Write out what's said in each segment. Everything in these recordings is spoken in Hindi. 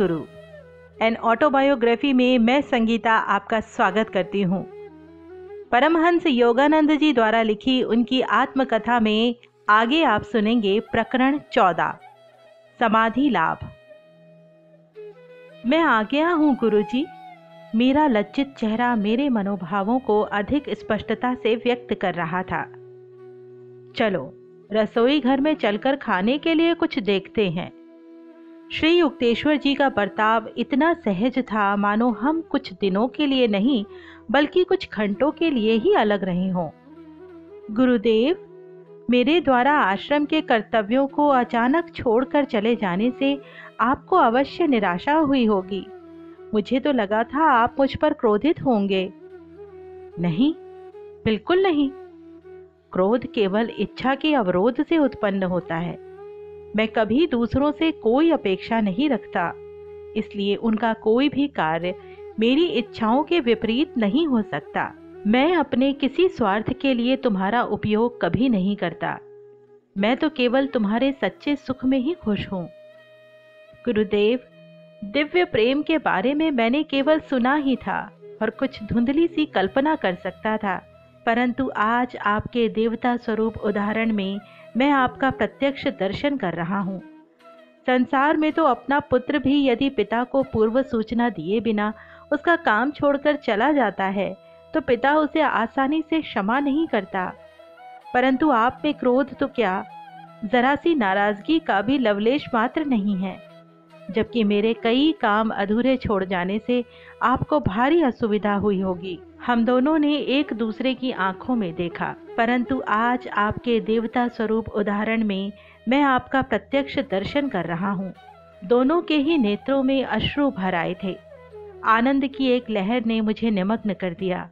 गुरु। एन ऑटोबायोग्राफी में मैं संगीता आपका स्वागत करती हूँ। परमहंस योगानंद जी द्वारा लिखी उनकी आत्मकथा में आगे आप सुनेंगे प्रकरण चौदह, समाधि लाभ। मैं आ गया हूँ गुरु जी मेरा लज्जित चेहरा मेरे मनोभावों को अधिक स्पष्टता से व्यक्त कर रहा था। चलो, रसोई घर में चलकर खाने के लिए कुछ देखते हैं। श्री युक्तेश्वर जी का बर्ताव इतना सहज था, मानो हम कुछ दिनों के लिए नहीं, बल्कि कुछ घंटों के लिए ही अलग रहे हों। गुरुदेव, मेरे द्वारा आश्रम के कर्तव्यों को अचानक छोड़कर चले जाने से आपको अवश्य निराशा हुई होगी। मुझे तो लगा था आप मुझ पर क्रोधित होंगे। नहीं, बिल्कुल नहीं। क्रोध केवल इच्छा के अवरोध से उत्पन्न होता है। मैं कभी दूसरों से कोई अपेक्षा नहीं रखता। इसलिए उनका कोई भी कार्य मेरी इच्छाओं के विपरीत नहीं हो सकता। मैं अपने किसी स्वार्थ के लिए तुम्हारा उपयोग कभी नहीं करता। मैं तो केवल तुम्हारे सच्चे सुख में ही खुश हूँ। गुरुदेव, दिव्य प्रेम के बारे में मैंने केवल सुना ही था और कुछ धुंधली सी कल्पना कर सकता था, परंतु आज आपके देवता स्वरूप उदाहरण में मैं आपका प्रत्यक्ष दर्शन कर रहा हूँ। संसार में तो अपना पुत्र भी यदि पिता को पूर्व सूचना दिए बिना उसका काम छोड़कर चला जाता है तो पिता उसे आसानी से क्षमा नहीं करता। परंतु आप में क्रोध तो क्या? जरा सी नाराज़गी का भी लवलेश मात्र नहीं है। जबकि मेरे कई काम अधूरे छोड़ जाने से आपको भारी असुविधा हुई होगी। हम दोनों ने एक दूसरे की आँखों में देखा, परंतु आज आपके देवता स्वरूप उदाहरण में मैं आपका प्रत्यक्ष दर्शन कर रहा हूँ। दोनों के ही नेत्रों में अश्रु भर आए थे। आनंद की एक लहर ने मुझे निमग्न कर दिया।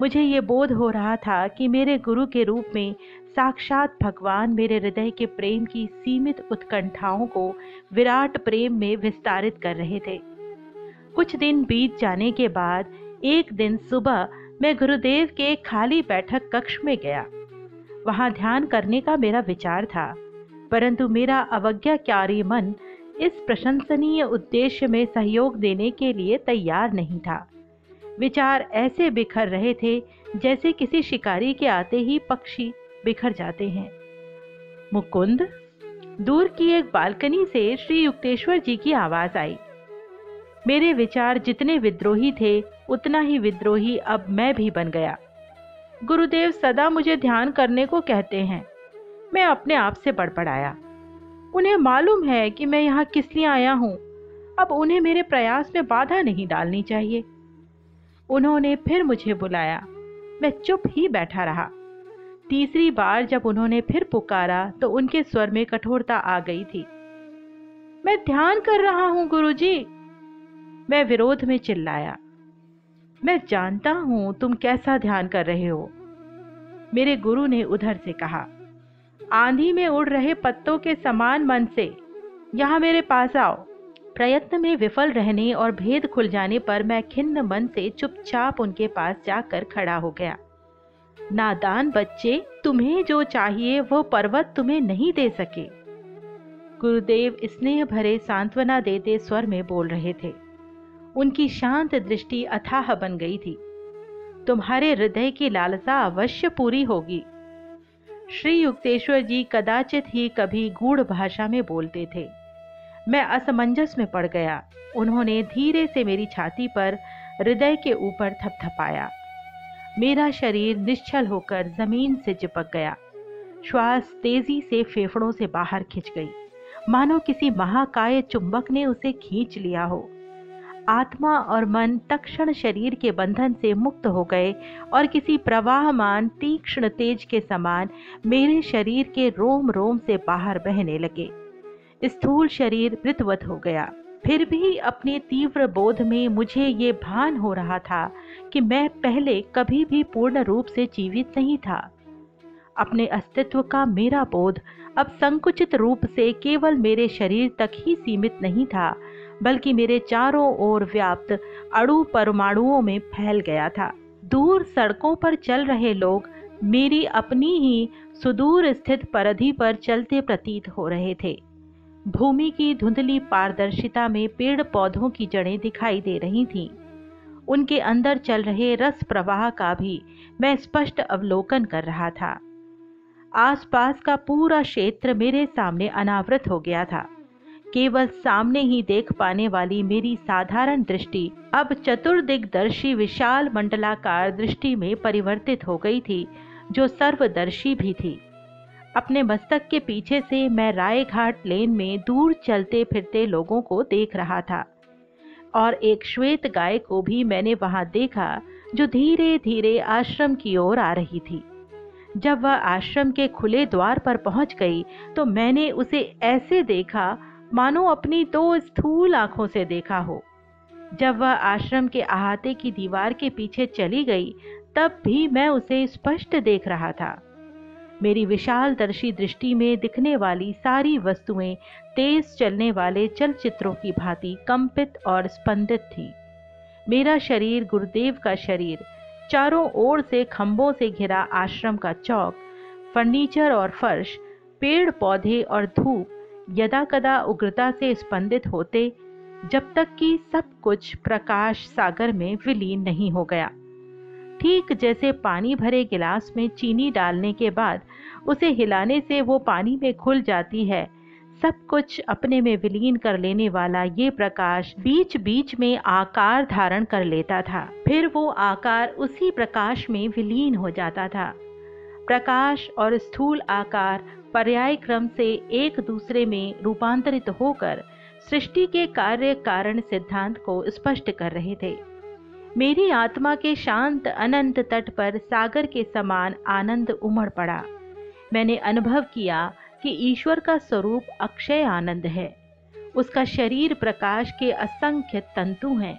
मुझे ये बोध हो रहा था कि मेरे गुरु के रूप में साक्षात भगवान मेरे हृदय के प्रेम की सीमित उत्कंठाओं को विराट प्रेम में विस्तारित कर रहे थे। कुछ दिन बीत जाने के बाद, एक दिन सुबह मैं गुरुदेव के खाली बैठक कक्ष में गया। वहाँ ध्यान करने का मेरा विचार था, परंतु मेरा अवज्ञाकारी मन इस प्रशंसनीय उद्देश्य में सहयोग देने के लिए तैयार नहीं था। विचार ऐसे बिखर रहे थे जैसे किसी शिकारी के आते ही पक्षी बिखर जाते हैं। मुकुंद दूर की एक बालकनी से श्री युक्तेश्वर जी की आवाज़ आई। मेरे विचार जितने विद्रोही थे, उतना ही विद्रोही अब मैं भी बन गया। गुरुदेव सदा मुझे ध्यान करने को कहते हैं। मैं अपने आप से बड़बड़ाया। उन्हें मालूम है कि मैं यहाँ किस लिए आया हूँ। अब उन्हें मेरे प्रयास में बाधा नहीं डालनी चाहिए। उन्होंने फिर मुझे बुलाया। मैं चुप ही बैठा रहा। तीसरी बार जब उन्होंने फिर पुकारा तो उनके स्वर में कठोरता आ गई थी। मैं ध्यान कर रहा हूँ, गुरुजी। मैं विरोध में चिल्लाया। मैं जानता हूँ तुम कैसा ध्यान कर रहे हो। मेरे गुरु ने उधर से कहा, आंधी में उड़ रहे पत्तों के समान मन से, यहाँ मेरे पास आओ। प्रयत्न में विफल रहने और भेद खुल जाने पर मैं खिन्न मन से चुपचाप उनके पास जाकर खड़ा हो गया। नादान बच्चे, तुम्हें जो चाहिए, वो पर्वत तुम्हें नहीं दे सके। गुरुदेव स्नेह भरे सांत्वना देते स्वर में बोल रहे थे। उनकी शांत दृष्टि अथाह बन गई थी। तुम्हारे हृदय की लालसा अवश्य पूरी होगी। श्री युक्तेश्वर जी कदाचित ही कभी गूढ़ भाषा में बोलते थे। मैं असमंजस में पड़ गया। उन्होंने धीरे से मेरी छाती पर हृदय के ऊपर थपथपाया। मेरा शरीर निश्चल होकर ज़मीन से चिपक गया। श्वास तेज़ी से फेफड़ों से बाहर खिंच गई। मानो किसी महाकाय चुंबक ने उसे खींच लिया हो। आत्मा और मन तक्षण शरीर के बंधन से मुक्त हो गए और किसी प्रवाहमान, तीक्ष्ण तेज के समान मेरे शरीर के रोम रोम से बाहर बहने लगे। स्थूल शरीर मृतवत हो गया। फिर भी अपने तीव्र बोध में मुझे ये भान हो रहा था कि मैं पहले कभी भी पूर्ण रूप से जीवित नहीं था। अपने अस्तित्व का मेरा बोध अब संकुचित रूप से केवल मेरे शरीर तक ही सीमित नहीं था, बल्कि मेरे चारों ओर व्याप्त अणु परमाणुओं में फैल गया था। दूर सड़कों पर चल रहे लोग मेरी अपनी ही सुदूर स्थित परधि पर चलते प्रतीत हो रहे थे। भूमि की धुंधली पारदर्शिता में पेड़ पौधों की जड़ें दिखाई दे रही थीं। उनके अंदर चल रहे रस प्रवाह का भी मैं स्पष्ट अवलोकन कर रहा था। आसपास का पूरा क्षेत्र मेरे सामने अनावृत हो गया था। केवल सामने ही देख पाने वाली मेरी साधारण दृष्टि अब चतुर्दिग्दर्शी विशाल मंडलाकार दृष्टि में परिवर्तित हो गई थी, जो सर्वदर्शी भी थी। अपने मस्तक के पीछे से मैं राय घाट लेन में दूर चलते फिरते लोगों को देख रहा था। और एक श्वेत गाय को भी मैंने वहाँ देखा, जो धीरे धीरे आश्रम की ओर आ रही थी। जब वह आश्रम के खुले द्वार पर पहुँच गई तो मैंने उसे ऐसे देखा, मानो अपनी दो स्थूल आँखों से देखा हो। जब वह आश्रम के अहाते की दीवार के पीछे चली गई, तब भी मैं उसे स्पष्ट देख रहा था। मेरी विशाल दर्शी दृष्टि में दिखने वाली सारी वस्तुएँ तेज चलने वाले चलचित्रों की भांति कंपित और स्पंदित थी। मेरा शरीर गुरुदेव का शरीर, चारों ओर से खंभों से घिरा आश्रम का चौक, फर्नीचर और फर्श, पेड़ पौधे और धूप यदा कदा उग्रता से स्पंदित होते, जब तक कि सब कुछ प्रकाश सागर में विलीन नहीं हो गया। ठीक जैसे पानी भरे गिलास में चीनी डालने के बाद उसे हिलाने से वो पानी में खुल जाती है। सब कुछ अपने में विलीन कर लेने वाला ये प्रकाश बीच बीच में आकार धारण कर लेता था। फिर वो आकार उसी प्रकाश में विलीन हो जाता था। प्रकाश और स्थूल आकार पर्याय क्रम से एक दूसरे में रूपांतरित होकर सृष्टि के कार्य कारण सिद्धांत को स्पष्ट कर रहे थे। मेरी आत्मा के शांत अनंत तट पर सागर के समान आनंद उमड़ पड़ा। मैंने अनुभव किया कि ईश्वर का स्वरूप अक्षय आनंद है। उसका शरीर प्रकाश के असंख्य तंतु हैं।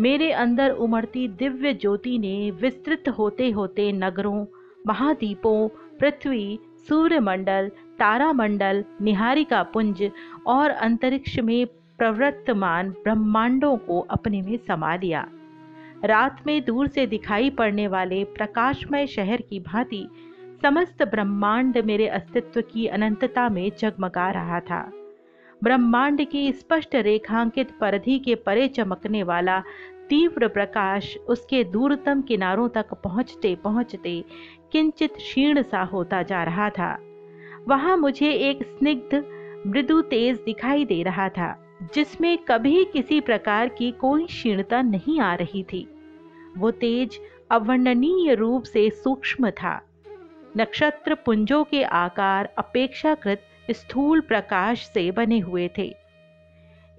मेरे अंदर उमड़ती दिव्य ज्योति ने विस्तृत होते होते नगरों, महाद्वीपों, पृथ्वी, सूर्यमंडल, तारामंडल, निहारिका पुंज और अंतरिक्ष में प्रवर्तमान ब्रह्मांडों को अपने में समा लिया। रात में दूर से दिखाई पड़ने वाले प्रकाशमय शहर की भांति समस्त ब्रह्मांड मेरे अस्तित्व की अनंतता में जगमगा रहा था। ब्रह्मांड की स्पष्ट रेखांकित परिधि के परे चमकने वाला तीव्र प्रकाश उसके दूरतम किनारों तक पहुँचते पहुँचते किंचित क्षीण सा होता जा रहा था। वहाँ मुझे एक स्निग्ध, मृदु तेज दिखाई दे रहा था। जिसमें कभी किसी प्रकार की कोई क्षीणता नहीं आ रही थी। वो तेज, अवर्णनीय रूप से सूक्ष्म था। नक्षत्र पुंजों के आकार अपेक्षाकृत स्थूल प्रकाश से बने हुए थे।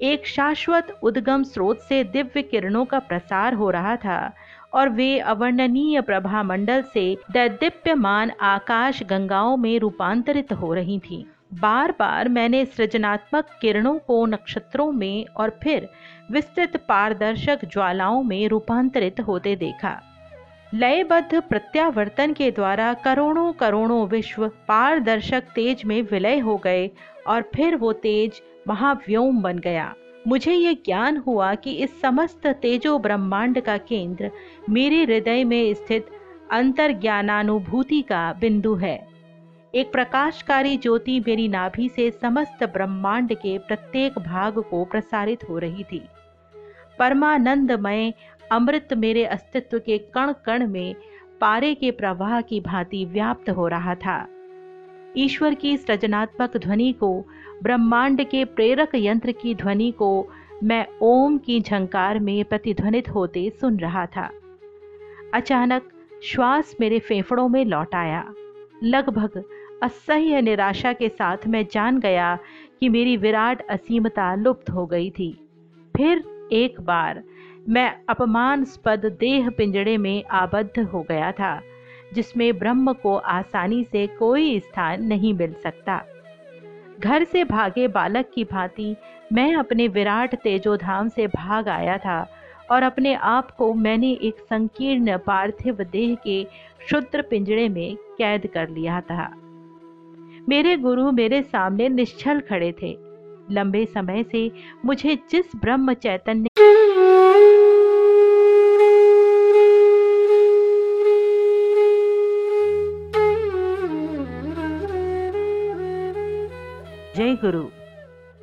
एक शाश्वत उद्गम स्रोत से दिव्य किरणों का प्रसार हो रहा था और वे अवर्णनीय प्रभा मंडल से दैदीप्यमान आकाश गंगाओं में रूपांतरित हो रही थीं। बार बार मैंने सृजनात्मक किरणों को नक्षत्रों में और फिर विस्तृत पारदर्शक ज्वालाओं में रूपांतरित होते देखा। लयबद्ध प्रत्यावर्तन के द्वारा करोड़ों करोड़ों विश्व पारदर्शक तेज में विलय हो गए और फिर वो तेज महाव्योम बन गया। मुझे ये ज्ञान हुआ कि इस समस्त तेजो ब्रह्मांड का केंद्र मेरे हृदय में स्थित अंतर्ज्ञानानुभूति का बिंदु है। एक प्रकाशकारी ज्योति मेरी नाभि से समस्त ब्रह्मांड के प्रत्येक भाग को प्रसारित हो रही थी। परमानंदमय अमृत मेरे अस्तित्व के कण कण में पारे के प्रवाह की भांति व्याप्त हो रहा था। ईश्वर की सृजनात्मक ध्वनि को, ब्रह्मांड के प्रेरक यंत्र की ध्वनि को मैं ओम की झंकार में प्रतिध्वनित होते सुन रहा था। अचानक श्वास मेरे फेफड़ों में लौट आया। लगभग असह्य निराशा के साथ मैं जान गया कि मेरी विराट असीमता लुप्त हो गई थी। फिर एक बार मैं अपमानस्पद देह पिंजड़े में आबद्ध हो गया था, जिसमें ब्रह्म को आसानी से कोई स्थान नहीं मिल सकता। घर से भागे बालक की भांति मैं अपने विराट तेजोधाम से भाग आया था और अपने आप को मैंने एक संकीर्ण पार्थिव देह के शुद्र पिंजड़े में कैद कर लिया था। मेरे गुरु मेरे सामने निश्चल खड़े थे। लंबे समय से मुझे जिस ब्रह्म चैतन्य जय गुरु।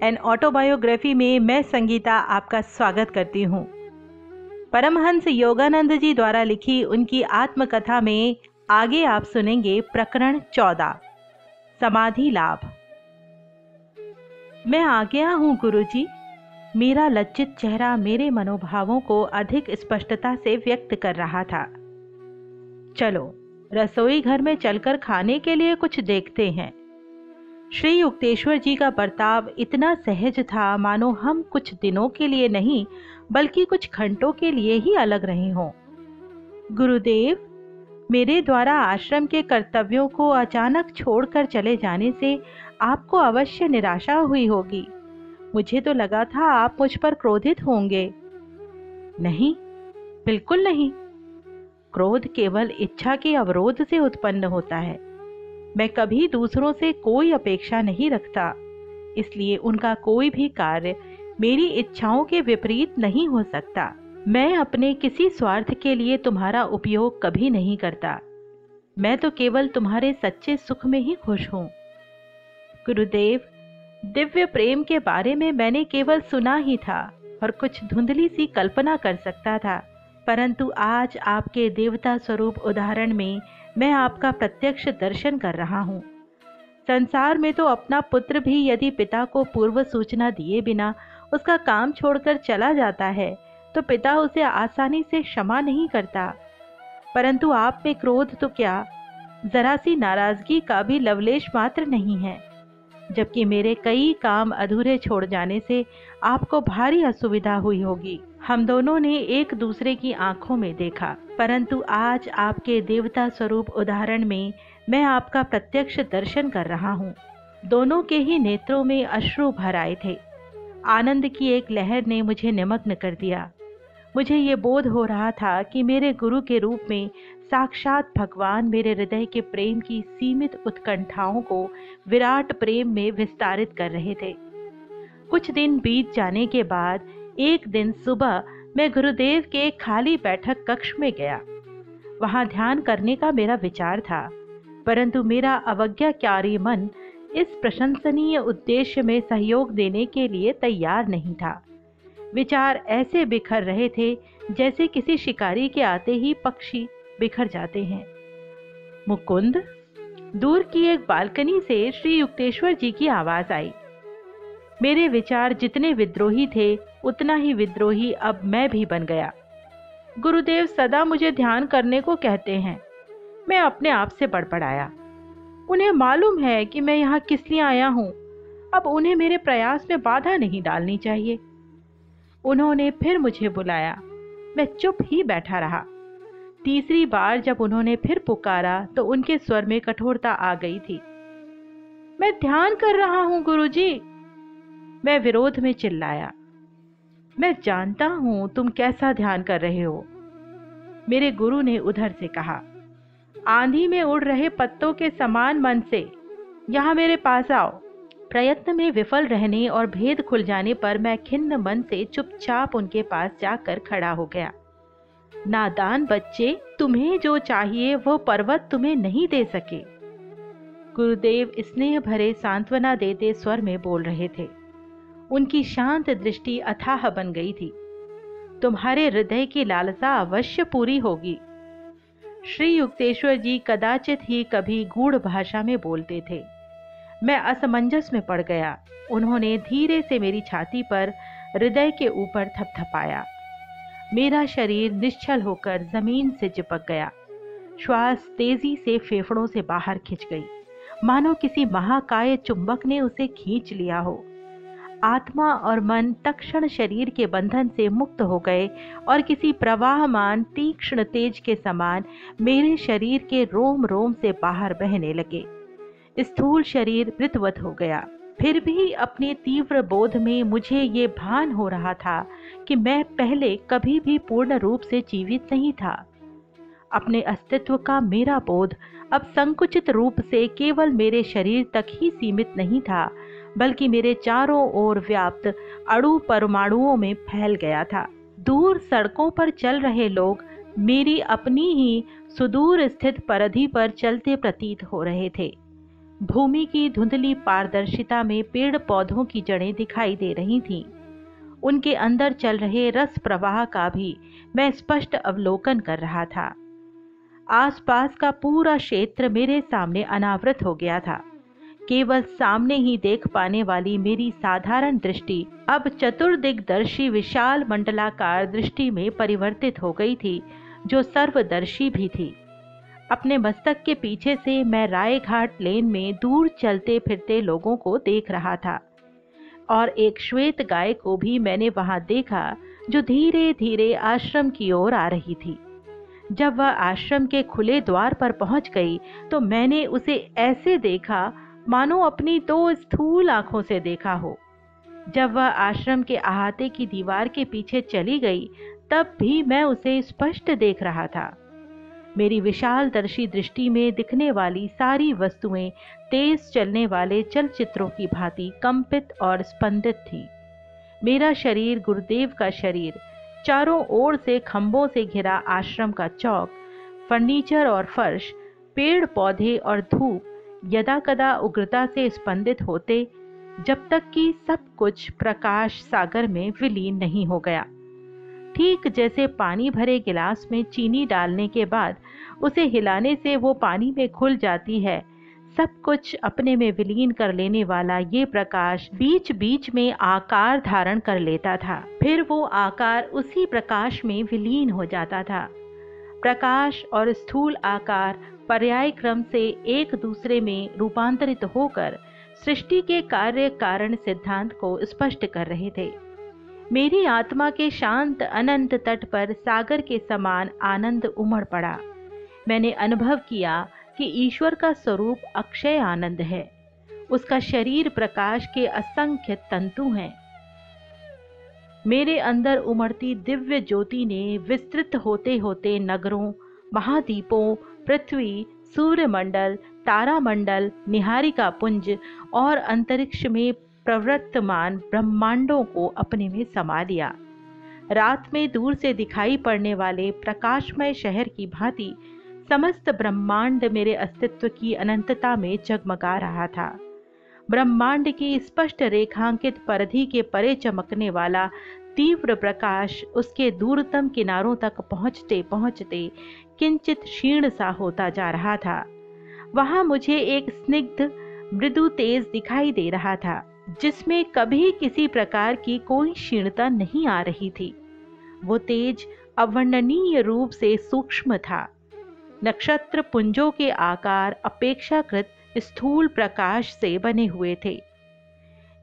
एन ऑटोबायोग्राफी में मैं संगीता आपका स्वागत करती हूँ। परमहंस योगानंद जी द्वारा लिखी उनकी आत्मकथा में आगे आप सुनेंगे प्रकरण चौदह। समाधि लाभ। मैं आ गया हूँ, गुरुजी। मेरा लज्जित चेहरा मेरे मनोभावों को अधिक स्पष्टता से व्यक्त कर रहा था। चलो, रसोई घर में चलकर खाने के लिए कुछ देखते हैं। श्री युक्तेश्वर जी का बर्ताव इतना सहज था, मानो हम कुछ दिनों के लिए नहीं, बल्कि कुछ घंटों के लिए ही अलग रहे हों। गुरुदेव मेरे द्वारा आश्रम के कर्तव्यों को अचानक छोड़कर चले जाने से आपको अवश्य निराशा हुई होगी। मुझे तो लगा था आप मुझ पर क्रोधित होंगे। नहीं, बिल्कुल नहीं। क्रोध केवल इच्छा के अवरोध से उत्पन्न होता है। मैं कभी दूसरों से कोई अपेक्षा नहीं रखता, इसलिए उनका कोई भी कार्य मेरी इच्छाओं के विपरीत नहीं हो सकता। मैं अपने किसी स्वार्थ के लिए तुम्हारा उपयोग कभी नहीं करता। मैं तो केवल तुम्हारे सच्चे सुख में ही खुश हूँ। गुरुदेव, दिव्य प्रेम के बारे में मैंने केवल सुना ही था और कुछ धुंधली सी कल्पना कर सकता था, परंतु आज आपके देवता स्वरूप उदाहरण में मैं आपका प्रत्यक्ष दर्शन कर रहा हूँ। संसार में तो अपना पुत्र भी यदि पिता को पूर्व सूचना दिए बिना उसका काम छोड़कर चला जाता है तो पिता उसे आसानी से क्षमा नहीं करता। परंतु आप में क्रोध तो क्या? जरा सी नाराज़गी का भी लवलेश मात्र नहीं है। जबकि मेरे कई काम अधूरे छोड़ जाने से आपको भारी असुविधा हुई होगी। हम दोनों ने एक दूसरे की आँखों में देखा। परंतु आज आपके देवता स्वरूप उदाहरण में मैं आपका प्रत्यक्ष दर्शन कर रहा हूँ। दोनों के ही नेत्रों में अश्रु भर आए थे। आनंद की एक लहर ने मुझे निमग्न कर दिया। मुझे ये बोध हो रहा था कि मेरे गुरु के रूप में साक्षात भगवान मेरे हृदय के प्रेम की सीमित उत्कंठाओं को विराट प्रेम में विस्तारित कर रहे थे। कुछ दिन बीत जाने के बाद, एक दिन सुबह मैं गुरुदेव के खाली बैठक कक्ष में गया। वहाँ ध्यान करने का मेरा विचार था, परंतु मेरा अवज्ञाकारी मन इस प्रशंसनीय उद्देश्य में सहयोग देने के लिए तैयार नहीं था। विचार ऐसे बिखर रहे थे जैसे किसी शिकारी के आते ही पक्षी बिखर जाते हैं। मुकुंद, दूर की एक बालकनी से श्री युक्तेश्वर जी की आवाज़ आई। मेरे विचार जितने विद्रोही थे, उतना ही विद्रोही अब मैं भी बन गया। गुरुदेव सदा मुझे ध्यान करने को कहते हैं। मैं अपने आप से बड़बड़ाया। उन्हें मालूम है कि मैं यहाँ किस लिए आया हूँ। अब उन्हें मेरे प्रयास में बाधा नहीं डालनी चाहिए। उन्होंने फिर मुझे बुलाया। मैं चुप ही बैठा रहा। तीसरी बार जब उन्होंने फिर पुकारा तो उनके स्वर में कठोरता आ गई थी। मैं ध्यान कर रहा हूँ, गुरुजी। मैं विरोध में चिल्लाया। मैं जानता हूँ तुम कैसा ध्यान कर रहे हो। मेरे गुरु ने उधर से कहा, आंधी में उड़ रहे पत्तों के समान मन से, यहाँ मेरे पास आओ। प्रयत्न में विफल रहने और भेद खुल जाने पर मैं खिन्न मन से चुपचाप उनके पास जाकर खड़ा हो गया। नादान बच्चे, तुम्हें जो चाहिए वो पर्वत तुम्हें नहीं दे सके। गुरुदेव स्नेह भरे सांत्वना देते स्वर में बोल रहे थे। उनकी शांत दृष्टि अथाह बन गई थी। तुम्हारे हृदय की लालसा अवश्य पूरी होगी। श्री युक्तेश्वर जी कदाचित ही कभी गूढ़ भाषा में बोलते थे। मैं असमंजस में पड़ गया। उन्होंने धीरे से मेरी छाती पर हृदय के ऊपर थपथपाया। मेरा शरीर निश्चल होकर ज़मीन से चिपक गया। श्वास तेज़ी से फेफड़ों से बाहर खिंच गई। मानो किसी महाकाय चुंबक ने उसे खींच लिया हो। आत्मा और मन तक्षण शरीर के बंधन से मुक्त हो गए और किसी प्रवाहमान, तीक्ष्ण तेज के समान मेरे शरीर के रोम रोम से बाहर बहने लगे। स्थूल शरीर मृतवत हो गया। फिर भी अपने तीव्र बोध में मुझे ये भान हो रहा था कि मैं पहले कभी भी पूर्ण रूप से जीवित नहीं था। अपने अस्तित्व का मेरा बोध अब संकुचित रूप से केवल मेरे शरीर तक ही सीमित नहीं था, बल्कि मेरे चारों ओर व्याप्त अणु परमाणुओं में फैल गया था। दूर सड़कों पर चल रहे लोग मेरी अपनी ही सुदूर स्थित परधि पर चलते प्रतीत हो रहे थे। भूमि की धुंधली पारदर्शिता में पेड़ पौधों की जड़ें दिखाई दे रही थीं। उनके अंदर चल रहे रस प्रवाह का भी मैं स्पष्ट अवलोकन कर रहा था। आसपास का पूरा क्षेत्र मेरे सामने अनावृत हो गया था। केवल सामने ही देख पाने वाली मेरी साधारण दृष्टि अब चतुर्दिग्दर्शी विशाल मंडलाकार दृष्टि में परिवर्तित हो गई थी, जो सर्वदर्शी भी थी। अपने मस्तक के पीछे से मैं राय घाट लेन में दूर चलते फिरते लोगों को देख रहा था। और एक श्वेत गाय को भी मैंने वहाँ देखा, जो धीरे धीरे आश्रम की ओर आ रही थी। जब वह आश्रम के खुले द्वार पर पहुँच गई तो मैंने उसे ऐसे देखा, मानो अपनी दो स्थूल आँखों से देखा हो। जब वह आश्रम के अहाते की दीवार के पीछे चली गई, तब भी मैं उसे स्पष्ट देख रहा था। मेरी विशाल दर्शी दृष्टि में दिखने वाली सारी वस्तुएँ तेज चलने वाले चलचित्रों की भांति कंपित और स्पंदित थी। मेरा शरीर गुरुदेव का शरीर, चारों ओर से खंभों से घिरा आश्रम का चौक, फर्नीचर और फर्श, पेड़ पौधे और धूप यदा कदा उग्रता से स्पंदित होते, जब तक कि सब कुछ प्रकाश सागर में विलीन नहीं हो गया। ठीक जैसे पानी भरे गिलास में चीनी डालने के बाद उसे हिलाने से वो पानी में खुल जाती है। सब कुछ अपने में विलीन कर लेने वाला ये प्रकाश बीच बीच में आकार धारण कर लेता था। फिर वो आकार उसी प्रकाश में विलीन हो जाता था। प्रकाश और स्थूल आकार पर्याय क्रम से एक दूसरे में रूपांतरित होकर सृष्टि के कार्य कारण सिद्धांत को स्पष्ट कर रहे थे। मेरी आत्मा के शांत अनंत तट पर सागर के समान आनंद उमड़ पड़ा। मैंने अनुभव किया कि ईश्वर का स्वरूप अक्षय आनंद है। उसका शरीर प्रकाश के असंख्य तंतु हैं। मेरे अंदर उमड़ती दिव्य ज्योति ने विस्तृत होते होते नगरों, महाद्वीपों, पृथ्वी, सूर्यमंडल, तारामंडल, निहारिका पुंज और अंतरिक्ष में प्रवर्तमान ब्रह्मांडों को अपने में समा लिया। रात में दूर से दिखाई पड़ने वाले प्रकाशमय शहर की भांति समस्त ब्रह्मांड मेरे अस्तित्व की अनंतता में जगमगा रहा था। ब्रह्मांड की स्पष्ट रेखांकित परिधि के परे चमकने वाला तीव्र प्रकाश उसके दूरतम किनारों तक पहुँचते पहुँचते किंचित क्षीण सा होता जा रहा था। वहाँ मुझे एक स्निग्ध, मृदु तेज दिखाई दे रहा था। जिसमें कभी किसी प्रकार की कोई क्षीणता नहीं आ रही थी। वो तेज, अवर्णनीय रूप से सूक्ष्म था। नक्षत्र पुंजों के आकार अपेक्षाकृत स्थूल प्रकाश से बने हुए थे।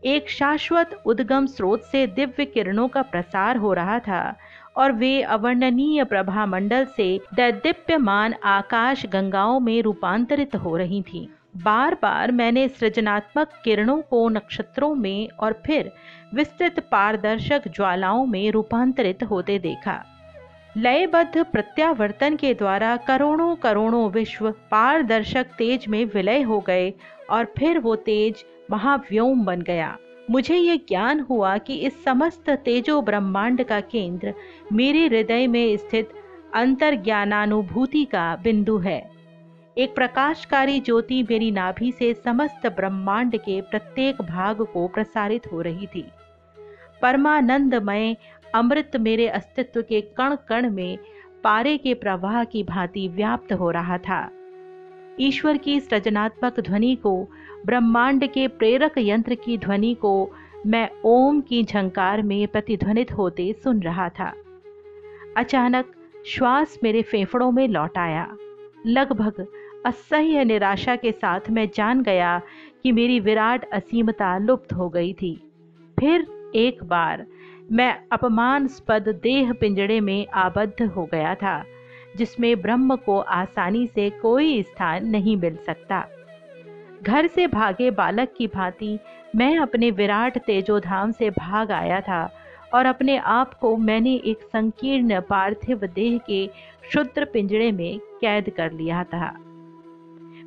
एक शाश्वत उद्गम स्रोत से दिव्य किरणों का प्रसार हो रहा था और वे अवर्णनीय प्रभा मंडल से दैदीप्यमान आकाश गंगाओं में रूपांतरित हो रही थीं। बार बार मैंने सृजनात्मक किरणों को नक्षत्रों में और फिर विस्तृत पारदर्शक ज्वालाओं में रूपांतरित होते देखा। लयबद्ध प्रत्यावर्तन के द्वारा करोड़ों करोड़ों विश्व पारदर्शक तेज में विलय हो गए और फिर वो तेज महाव्योम बन गया। मुझे ये ज्ञान हुआ कि इस समस्त तेजो ब्रह्मांड का केंद्र मेरे हृदय में स्थित अंतर्ज्ञानानुभूति का बिंदु है। एक प्रकाशकारी ज्योति मेरी नाभि से समस्त ब्रह्मांड के प्रत्येक भाग को प्रसारित हो रही थी। परमानंदमय अमृत मेरे अस्तित्व के कण कण में पारे के प्रवाह की भांति व्याप्त हो रहा था। ईश्वर की सृजनात्मक ध्वनि को, ब्रह्मांड के प्रेरक यंत्र की ध्वनि को मैं ओम की झंकार में प्रतिध्वनित होते सुन रहा था। अचानक श्वास मेरे फेफड़ों में लौट आया। लगभग असह्य निराशा के साथ मैं जान गया कि मेरी विराट असीमता लुप्त हो गई थी। फिर एक बार मैं अपमानस्पद देह पिंजड़े में आबद्ध हो गया था, जिसमें ब्रह्म को आसानी से कोई स्थान नहीं मिल सकता। घर से भागे बालक की भांति मैं अपने विराट तेजोधाम से भाग आया था और अपने आप को मैंने एक संकीर्ण पार्थिव देह के शुद्र पिंजड़े में कैद कर लिया था।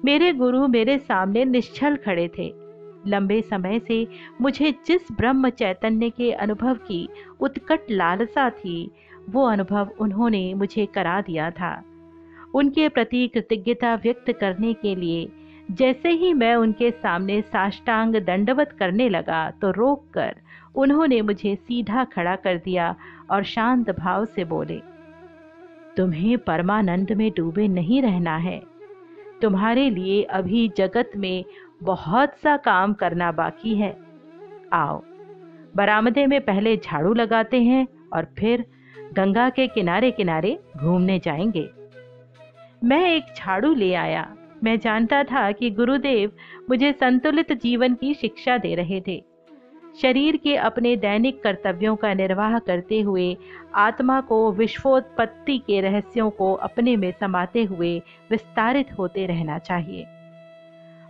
मेरे गुरु मेरे सामने निश्चल खड़े थे। लंबे समय से मुझे जिस ब्रह्म चैतन्य के अनुभव की उत्कट लालसा थी, वो अनुभव उन्होंने मुझे करा दिया था। उनके प्रति कृतज्ञता व्यक्त करने के लिए, जैसे ही मैं उनके सामने साष्टांग दंडवत करने लगा तो रोककर उन्होंने मुझे सीधा खड़ा कर दिया और शांत भाव से बोले, तुम्हें परमानंद में डूबे नहीं रहना है। तुम्हारे लिए अभी जगत में बहुत सा काम करना बाकी है। आओ, बरामदे में पहले झाड़ू लगाते हैं और फिर गंगा के किनारे किनारे घूमने जाएँगे। मैं एक झाड़ू ले आया। मैं जानता था कि गुरुदेव मुझे संतुलित जीवन की शिक्षा दे रहे थे। शरीर के अपने दैनिक कर्तव्यों का निर्वाह करते हुए, आत्मा को विश्वोत्पत्ति के रहस्यों को अपने में समाते हुए विस्तारित होते रहना चाहिए।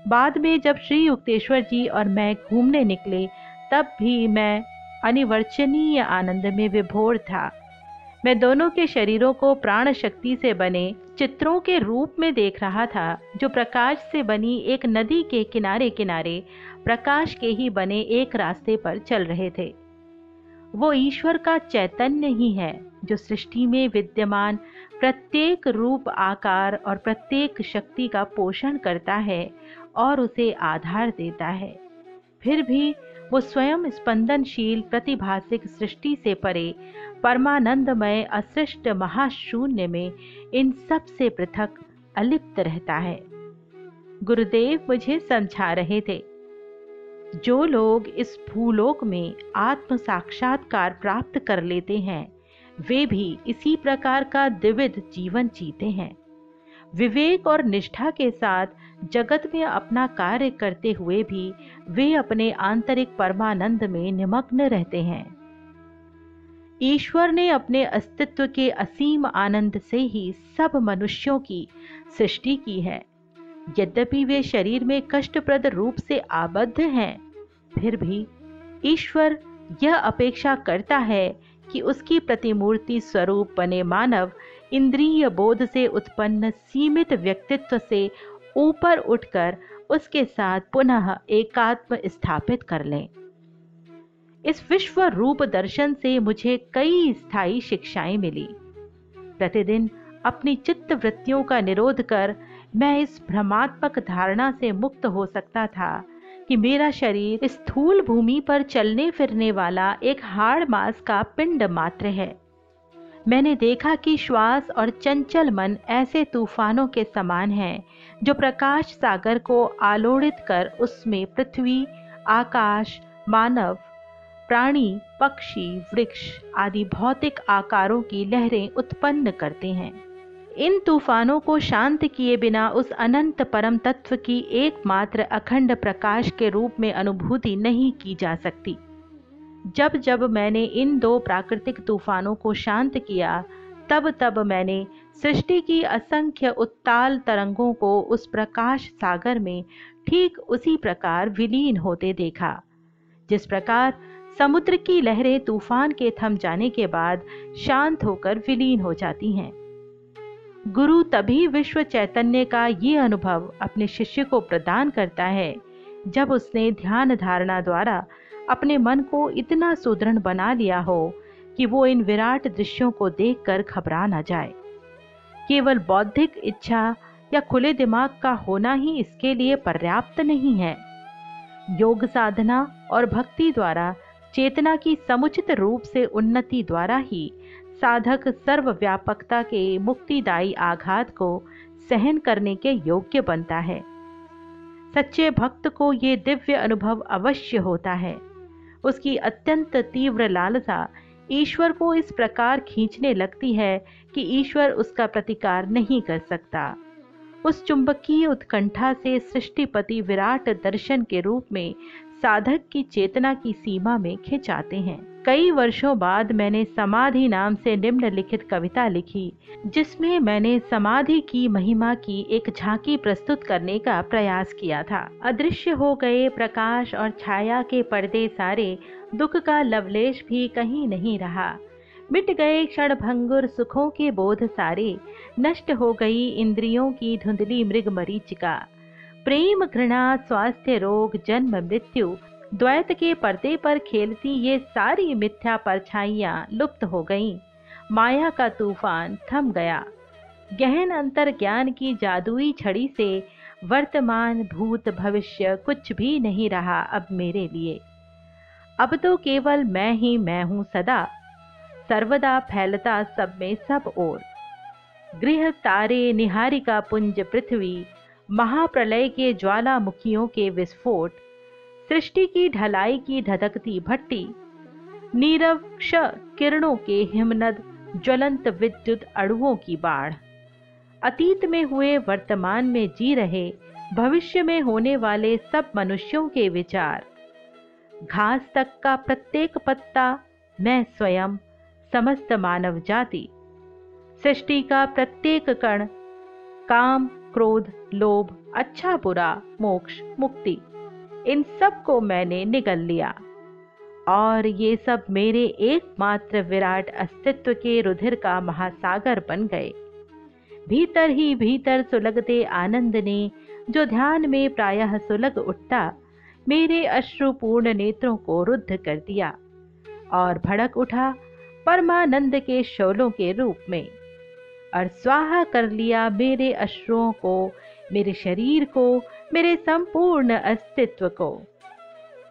बाद में जब श्री युक्तेश्वर जी और मैं घूमने निकले, तब भी मैं अनिवर्चनीय आनंद में विभोर था। मैं दोनों के शरीरों को प्राण शक्ति से बने चित्रों के रूप में देख रहा था, जो प्रकाश से बनी एक नदी के किनारे किनारे प्रकाश के ही बने एक रास्ते पर चल रहे थे। वो ईश्वर का चैतन्य ही है, जो सृष्टि में विद्यमान प्रत्येक रूप, आकार और प्रत्येक शक्ति का पोषण करता है और उसे आधार देता है। फिर भी वो स्वयं स्पंदनशील, प्रतिभासिक सृष्टि से परे, परमानंदमय असृष्ट महाशून्य में इन सबसे पृथक, अलिप्त रहता है। गुरुदेव मुझे समझा रहे थे। जो लोग इस भूलोक में आत्म साक्षात्कार प्राप्त कर लेते हैं, वे भी इसी प्रकार का द्विविध जीवन जीते हैं। विवेक और निष्ठा के साथ जगत में अपना कार्य करते हुए भी वे अपने आंतरिक परमानंद में निमग्न रहते हैं। ईश्वर ने अपने अस्तित्व के असीम आनंद से ही सब मनुष्यों की सृष्टि की है। यद्यपि वे शरीर में कष्टप्रद रूप से आबद्ध हैं, फिर भी ईश्वर यह अपेक्षा करता है कि उसकी प्रतिमूर्ति स्वरूप बने मानव इंद्रिय बोध से उत्पन्न सीमित व्यक्तित्व से ऊपर उठकर उसके साथ पुनः एकात्म स्थापित कर लें। इस विश्व रूप दर्शन से मुझे कई स्थायी शिक्षाएँ मिली। प्रतिदिन अपनी चित्त वृत्तियों का निरोध कर मैं इस भ्रमात्मक धारणा से मुक्त हो सकता था कि मेरा शरीर स्थूल भूमि पर चलने फिरने वाला एक हाड़ मास का पिंड मात्र है। मैंने देखा कि श्वास और चंचल मन ऐसे तूफानों के समान हैं, जो प्रकाश सागर को आलोड़ित कर उसमें पृथ्वी, आकाश, मानव, प्राणी, पक्षी, वृक्ष आदि भौतिक आकारों की लहरें उत्पन्न करते हैं। इन तूफानों को शांत किए बिना उस अनंत परम तत्व की एकमात्र अखंड प्रकाश के रूप में अनुभूति नहीं की जा सकती। जब जब मैंने इन दो प्राकृतिक तूफानों को शांत किया, तब तब मैंने सृष्टि की असंख्य उत्ताल तरंगों को उस प्रकाश सागर में ठीक उसी प्रकार विलीन होते देखा। जिस प्रकार समुद्र की लहरें तूफ़ान के थम जाने के बाद शांत होकर विलीन हो जाती हैं। गुरु तभी विश्व चैतन्य का ये अनुभव अपने शिष्य को प्रदान करता है, जब उसने ध्यान धारणा द्वारा अपने मन को इतना सुदृढ़ बना लिया हो कि वो इन विराट दृश्यों को देखकर घबरा न जाए। केवल बौद्धिक इच्छा या खुले दिमाग का होना ही इसके लिए पर्याप्त नहीं है। योग साधना और भक्ति द्वारा चेतना की समुचित रूप से उन्नति द्वारा ही साधक सर्वव्यापकता के मुक्तिदायी आघात को सहन करने के योग्य बनता है। सच्चे भक्त को ये दिव्य अनुभव अवश्य होता है। उसकी अत्यंत तीव्र लालसा ईश्वर को इस प्रकार खींचने लगती है कि ईश्वर उसका प्रतिकार नहीं कर सकता। उस चुंबकीय उत्कंठा से सृष्टिपति विराट दर्शन के रूप में साधक की चेतना की सीमा में खिंचाते हैं। कई वर्षों बाद मैंने समाधि नाम से निम्नलिखित कविता लिखी, जिसमें मैंने समाधि की महिमा की एक झांकी प्रस्तुत करने का प्रयास किया था। अदृश्य हो गए प्रकाश और छाया के पर्दे सारे, दुख का लवलेश भी कहीं नहीं रहा। मिट गए क्षण भंगुर सुखों के बोध सारे, नष्ट हो गई इंद्रियों की धुंधली मृग मरीचिका। प्रेम, घृणा, स्वास्थ्य, रोग, जन्म, मृत्यु, द्वैत के पर्दे पर खेलती ये सारी मिथ्या परछाइयाँ लुप्त हो गईं। माया का तूफ़ान थम गया। गहन अंतर ज्ञान की जादुई छड़ी से वर्तमान भूत भविष्य कुछ भी नहीं रहा अब मेरे लिए। अब तो केवल मैं ही मैं हूँ सदा। सर्वदा फैलता सब में सब ओर। गृह तारे निहारिका पुंज पृथ्वी महाप्रलय के ज्वालामुखियों के विस्फोट, सृष्टि की ढलाई की धधकती भट्टी, नीरव क्ष किरणों के हिमनद ज्वलंत विद्युत अड़ुओं की बाढ़, अतीत में हुए वर्तमान में जी रहे, भविष्य में होने वाले सब मनुष्यों के विचार। घास तक का प्रत्येक पत्ता, मैं स्वयं, समस्त मानव जाति। सृष्टि का प्रत्येक कण, काम क्रोध, लोभ अच्छा बुरा, मोक्ष, मुक्ति, इन सबको मैंने निगल लिया। और ये सब मेरे एकमात्र विराट अस्तित्व के रुधिर का महासागर बन गए। भीतर ही भीतर सुलगते आनंद ने, जो ध्यान में प्रायः सुलग उठता, मेरे अश्रुपूर्ण नेत्रों को रुद्ध कर दिया और भड़क उठा परमानंद के शोलों के रूप में। और स्वाहा कर लिया मेरे अश्रुओं को, मेरे शरीर को, मेरे संपूर्ण अस्तित्व को।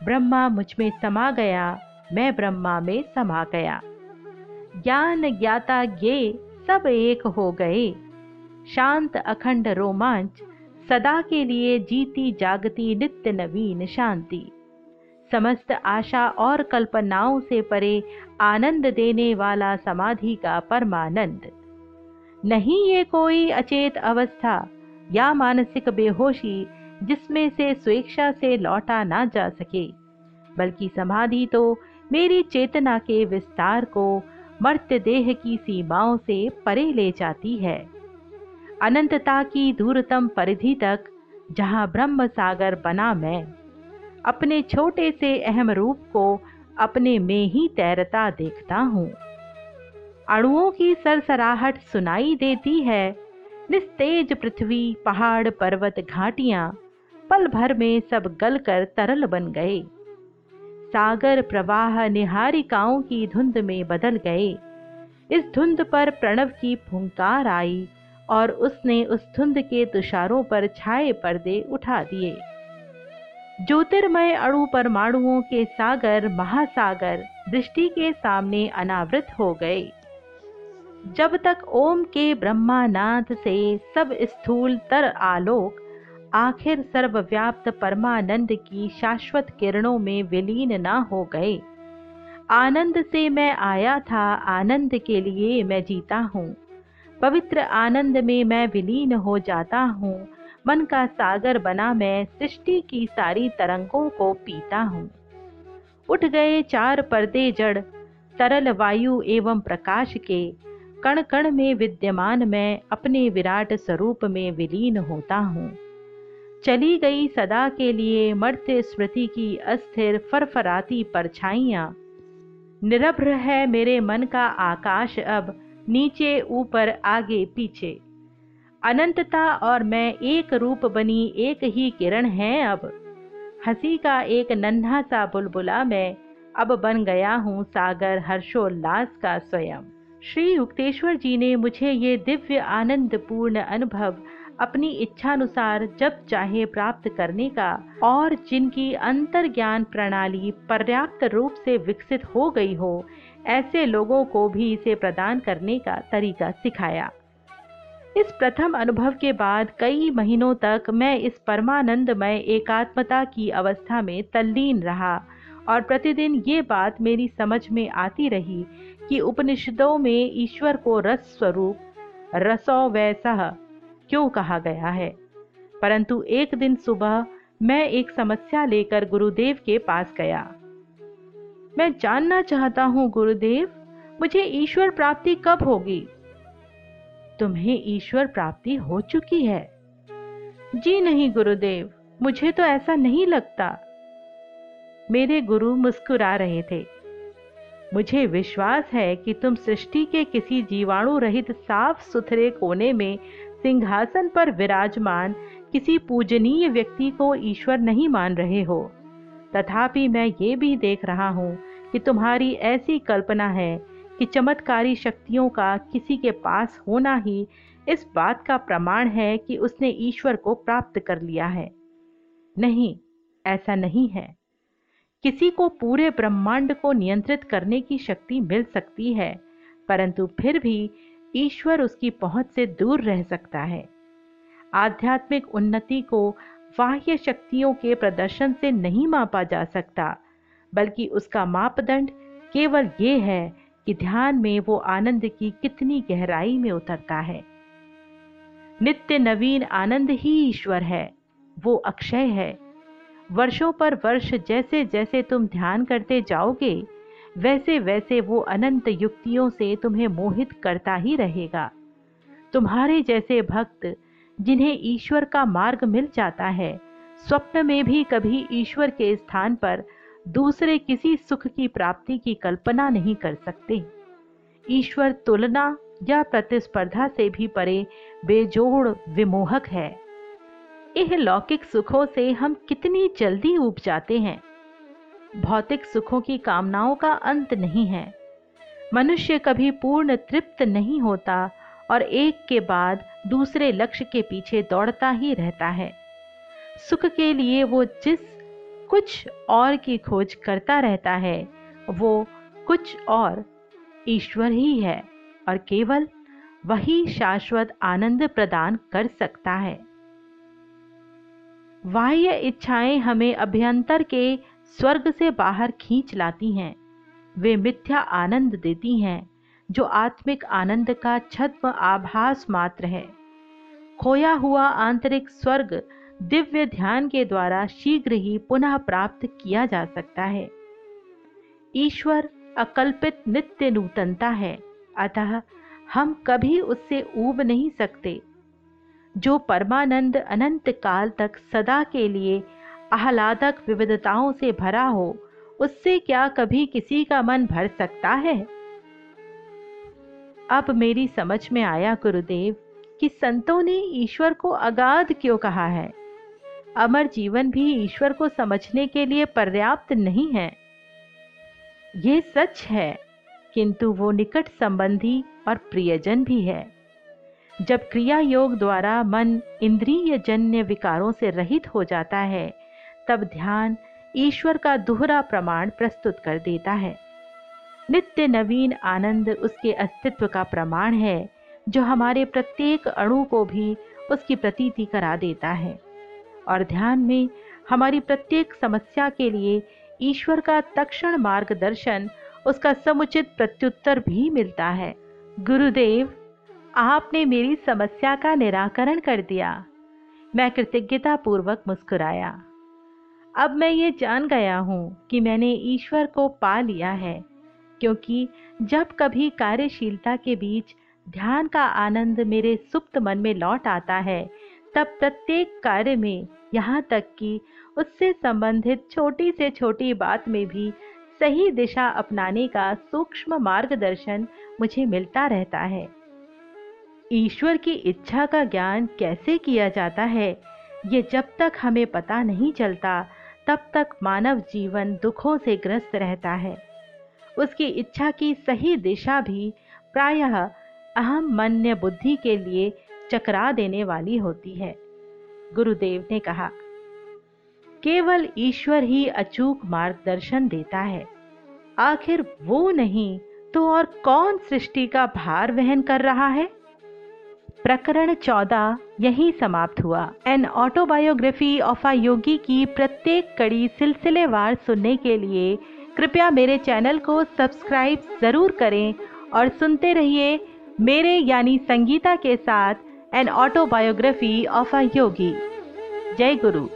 ब्रह्मा मुझमें समा गया, मैं ब्रह्मा में समा गया। ज्ञान ज्ञाता ये सब एक हो गए। शांत अखंड रोमांच सदा के लिए जीती जागती नित्य नवीन शांति। समस्त आशा और कल्पनाओं से परे आनंद देने वाला समाधि का परमानंद। नहीं ये कोई अचेत अवस्था या मानसिक बेहोशी जिसमें से स्वेच्छा से लौटा ना जा सके, बल्कि समाधि तो मेरी चेतना के विस्तार को मर्त्य देह की सीमाओं से परे ले जाती है। अनंतता की दूरतम परिधि तक जहाँ ब्रह्म सागर बना मैं, अपने छोटे से अहम रूप को अपने में ही तैरता देखता हूँ। अणुओं की सरसराहट सुनाई देती है। निस्तेज पृथ्वी, पहाड़, पर्वत, घाटियाँ, पल भर में सब गलकर तरल बन गए। सागर प्रवाह निहारिकाओं की धुंध में बदल गए। इस धुंध पर प्रणव की फुंकार आई और उसने उस धुंध के तुषारों पर छाए पर्दे उठा दिए। ज्योतिर्मय अणु परमाणुओं के सागर, महासागर दृष्टि के सामने अनावृत हो गए। जब तक ओम के ब्रह्मानाथ से सब स्थूल तर आलोक, आखिर सर्वव्याप्त परमानंद की शाश्वत किरणों में विलीन न हो गए। आनंद से मैं आया था, आनंद के लिए मैं जीता हूँ। पवित्र आनंद में मैं विलीन हो जाता हूँ। मन का सागर बना मैं सृष्टि की सारी तरंगों को पीता हूँ। उठ गए चार पर्दे जड़, तरल वायु एवं प्रकाश के कण कण में विद्यमान मैं अपने विराट स्वरूप में विलीन होता हूँ। चली गई सदा के लिए मर्त्य स्मृति की अस्थिर फरफराती परछाइयाँ। निरभ्र है मेरे मन का आकाश अब नीचे ऊपर आगे पीछे। अनंतता और मैं एक रूप बनी एक ही किरण है अब। हँसी का एक नन्हा सा बुलबुला मैं अब बन गया हूँ सागर हर्षोल्लास का स्वयं। श्री युक्तेश्वर जी ने मुझे ये दिव्य आनंदपूर्ण अनुभव अपनी इच्छानुसार जब चाहे प्राप्त करने का और जिनकी अंतर ज्ञान प्रणाली पर्याप्त रूप से विकसित हो गई हो, ऐसे लोगों को भी इसे प्रदान करने का तरीका सिखाया। इस प्रथम अनुभव के बाद कई महीनों तक मैं इस परमानंदमय एकात्मता की अवस्था में तल्लीन रहा। और प्रतिदिन ये बात मेरी समझ में आती रही कि उपनिषदों में ईश्वर को रस स्वरूप, रसो वैसा क्यों कहा गया है? परंतु एक दिन सुबह मैं एक समस्या लेकर गुरुदेव के पास गया। मैं जानना चाहता हूँ, गुरुदेव, मुझे ईश्वर प्राप्ति कब होगी? तुम्हें ईश्वर प्राप्ति हो चुकी है। जी नहीं, गुरुदेव, मुझे तो ऐसा नहीं लगता। मेरे गुरु मुस्कुरा रहे थे। मुझे विश्वास है कि तुम सृष्टि के किसी जीवाणु रहित साफ़ सुथरे कोने में सिंहासन पर विराजमान किसी पूजनीय व्यक्ति को ईश्वर नहीं मान रहे हो। तथापि मैं ये भी देख रहा हूँ कि तुम्हारी ऐसी कल्पना है कि चमत्कारी शक्तियों का किसी के पास होना ही इस बात का प्रमाण है कि उसने ईश्वर को प्राप्त कर लिया है। नहीं, ऐसा नहीं है। किसी को पूरे ब्रह्मांड को नियंत्रित करने की शक्ति मिल सकती है, परंतु फिर भी ईश्वर उसकी पहुँच से दूर रह सकता है। आध्यात्मिक उन्नति को बाह्य शक्तियों के प्रदर्शन से नहीं मापा जा सकता, बल्कि उसका मापदंड केवल ये है कि ध्यान में वो आनंद की कितनी गहराई में उतरता है। नित्य नवीन आनंद ही ईश्वर है, वो अक्षय है। वर्षों पर वर्ष जैसे जैसे तुम ध्यान करते जाओगे वैसे वैसे वो अनंत युक्तियों से तुम्हें मोहित करता ही रहेगा। तुम्हारे जैसे भक्त, जिन्हें ईश्वर का मार्ग मिल जाता है, स्वप्न में भी कभी ईश्वर के स्थान पर दूसरे किसी सुख की प्राप्ति की कल्पना नहीं कर सकते। ईश्वर तुलना या प्रतिस्पर्धा से भी परे बेजोड़ विमोहक है। यह लौकिक सुखों से हम कितनी जल्दी उब जाते हैं। भौतिक सुखों की कामनाओं का अंत नहीं है। मनुष्य कभी पूर्ण तृप्त नहीं होता और एक के बाद दूसरे लक्ष्य के पीछे दौड़ता ही रहता है। सुख के लिए वो जिस कुछ और की खोज करता रहता है, वो कुछ और ईश्वर ही है और केवल वही शाश्वत आनंद प्रदान कर सकता है। बाह्य इच्छाएँ हमें अभ्यंतर के स्वर्ग से बाहर खींच लाती हैं। वे मिथ्या आनंद देती हैं, जो आत्मिक आनंद का छद्म आभास मात्र है। खोया हुआ आंतरिक स्वर्ग दिव्य ध्यान के द्वारा शीघ्र ही पुनः प्राप्त किया जा सकता है। ईश्वर अकल्पित नित्य नूतनता है, अतः हम कभी उससे ऊब नहीं सकते। जो परमानंद अनंत काल तक सदा के लिए आह्लादक विविधताओं से भरा हो, उससे क्या कभी किसी का मन भर सकता है? अब मेरी समझ में आया गुरुदेव, कि संतों ने ईश्वर को अगाध क्यों कहा है? अमर जीवन भी ईश्वर को समझने के लिए पर्याप्त नहीं है। ये सच है, किंतु वो निकट संबंधी और प्रियजन भी है। जब क्रिया योग द्वारा मन इंद्रिय जन्य विकारों से रहित हो जाता है, तब ध्यान ईश्वर का दोहरा प्रमाण प्रस्तुत कर देता है। नित्य नवीन आनंद उसके अस्तित्व का प्रमाण है, जो हमारे प्रत्येक अणु को भी उसकी प्रतीति करा देता है। और ध्यान में हमारी प्रत्येक समस्या के लिए ईश्वर का तक्षण मार्गदर्शन, उसका समुचित प्रत्युत्तर भी मिलता है। गुरुदेव आपने मेरी समस्या का निराकरण कर दिया। मैं कृतज्ञता पूर्वक मुस्कुराया। अब मैं ये जान गया हूँ कि मैंने ईश्वर को पा लिया है, क्योंकि जब कभी कार्यशीलता के बीच ध्यान का आनंद मेरे सुप्त मन में लौट आता है, तब प्रत्येक कार्य में यहाँ तक कि उससे संबंधित छोटी से छोटी बात में भी सही दिशा अपनाने का सूक्ष्म मार्गदर्शन मुझे मिलता रहता है। ईश्वर की इच्छा का ज्ञान कैसे किया जाता है? ये जब तक हमें पता नहीं चलता, तब तक मानव जीवन दुखों से ग्रस्त रहता है। उसकी इच्छा की सही दिशा भी प्रायः अहम मन्य बुद्धि के लिए चकरा देने वाली होती है। गुरुदेव ने कहा, केवल ईश्वर ही अचूक मार्गदर्शन देता है। आखिर वो नहीं तो और कौन सृष्टि का भार वहन कर रहा है? प्रकरण चौदह, यही समाप्त हुआ। An autobiography of a yogi की प्रत्येक कड़ी सिलसिलेवार सुनने के लिए कृपया मेरे चैनल को सब्सक्राइब ज़रूर करें और सुनते रहिए मेरे यानी संगीता के साथ an autobiography of a yogi जय गुरु।